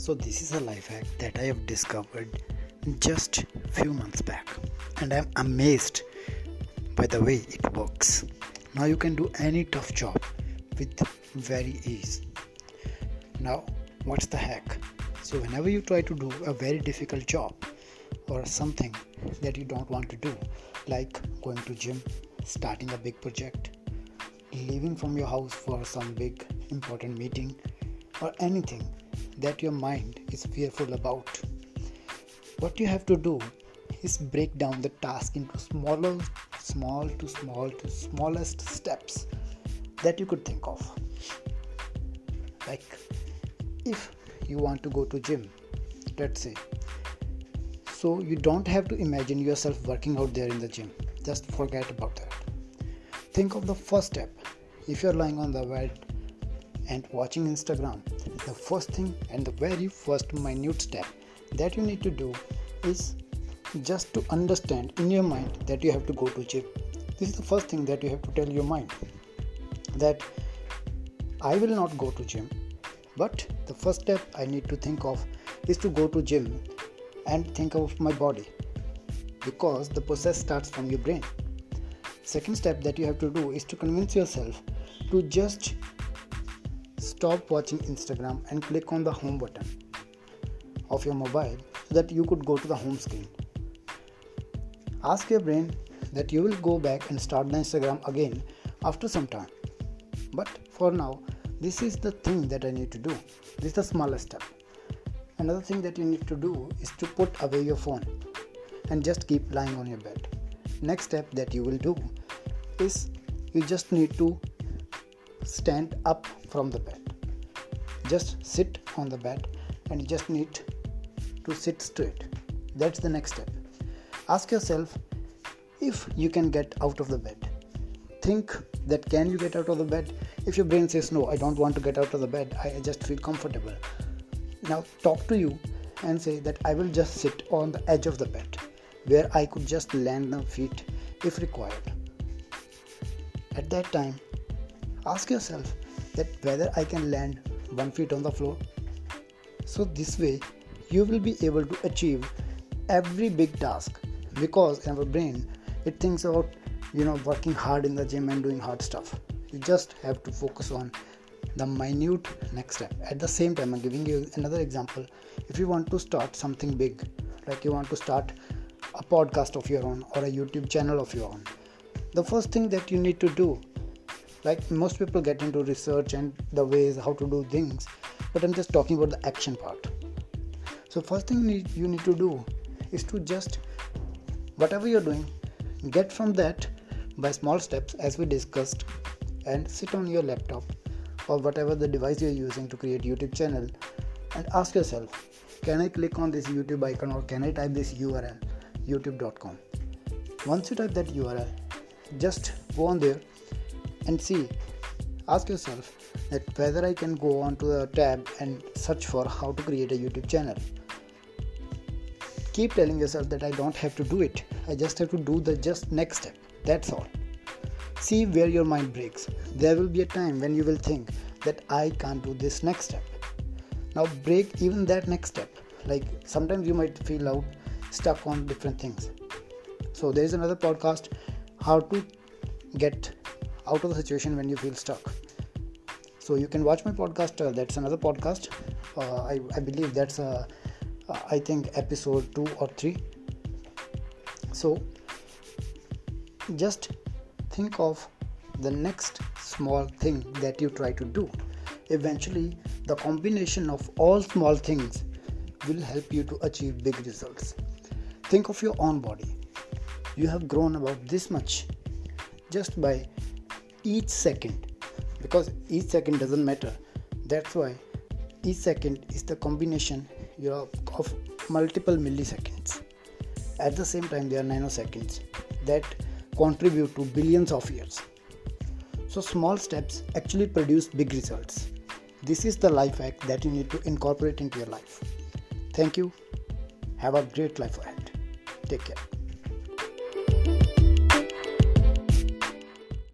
So this is a life hack that I have discovered just few months back and I'm amazed by the way it works. Now you can do any tough job with very ease. Now what's the hack? So whenever you try to do a very difficult job or something that you don't want to do like going to gym, starting a big project, leaving from your house for some big important meeting or anything that your mind is fearful about. What you have to do is break down the task into smaller, small to small to smallest steps that you could think of. Like if you want to go to gym, let's say. So you don't have to imagine yourself working out there in the gym. Just forget about that. Think of the first step. If you're lying on the bed and watching Instagram, the first thing and the very first minute step that you need to do is just to understand in your mind that you have to go to gym. This is the first thing that you have to tell your mind that i will not go to gym but the first step i need to think of is to go to gym and think of my body because the process starts from your brain. Second step that you have to do is to convince yourself to just stop watching Instagram and click on the home button of your mobile so that you could go to the home screen. Ask your brain that you will go back and start the Instagram again after some time. But for now, this is the thing that I need to do. This is the smallest step. Another thing that you need to do is to put away your phone and just keep lying on your bed. Next step that you will do is you just need to stand up from the bed. Just sit on the bed and you just need to sit straight. That's the next step. Ask yourself if you can get out of the bed. Think that can you get out of the bed? If your brain says no i don't want to get out of the bed. I just feel comfortable. Now talk to you and say that i will just sit on the edge of the bed where i could just land the feet if required. At that time ask yourself that whether i can land one feet on the floor. So, this way, you will be able to achieve every big task because in our brain it thinks about you know working hard in the gym and doing hard stuff. You just have to focus on the minute next step. At the same time, I'm giving you another example. If you want to start something big, like you want to start a podcast of your own or a YouTube channel of your own, the first thing that you need to do like most people get into research and the ways how to do things but i'm just talking about the action part. So first thing you need to do is to just whatever you're doing get from that by small steps as we discussed and sit on your laptop or whatever the device you're using to create youtube channel and ask yourself can i click on this youtube icon or can i type this url youtube.com once you type that url just go on there and see ask yourself that whether i can go onto the tab and search for how to create a youtube channel. Keep telling yourself that i don't have to do it. I just have to do the just next step. That's all. See where your mind breaks. There will be a time when you will think that i can't do this next step. Now break even that next step. Like sometimes you might feel out stuck on different things. So there is another podcast how to get out of the situation when you feel stuck. So you can watch my podcast uh, that's another podcast. Uh, I, I believe that's uh, i think episode 2 or 3 so just think of the next small thing that you try to do. Eventually the combination of all small things will help you to achieve big results. Think of your own body. You have grown about this much just by each second because each second doesn't matter. That's why each second is the combination of multiple milliseconds. At the same time there are nanoseconds that contribute to billions of years. So small steps actually produce big results. This is the life hack that you need to incorporate into your life. Thank you. Have a great life ahead. Take care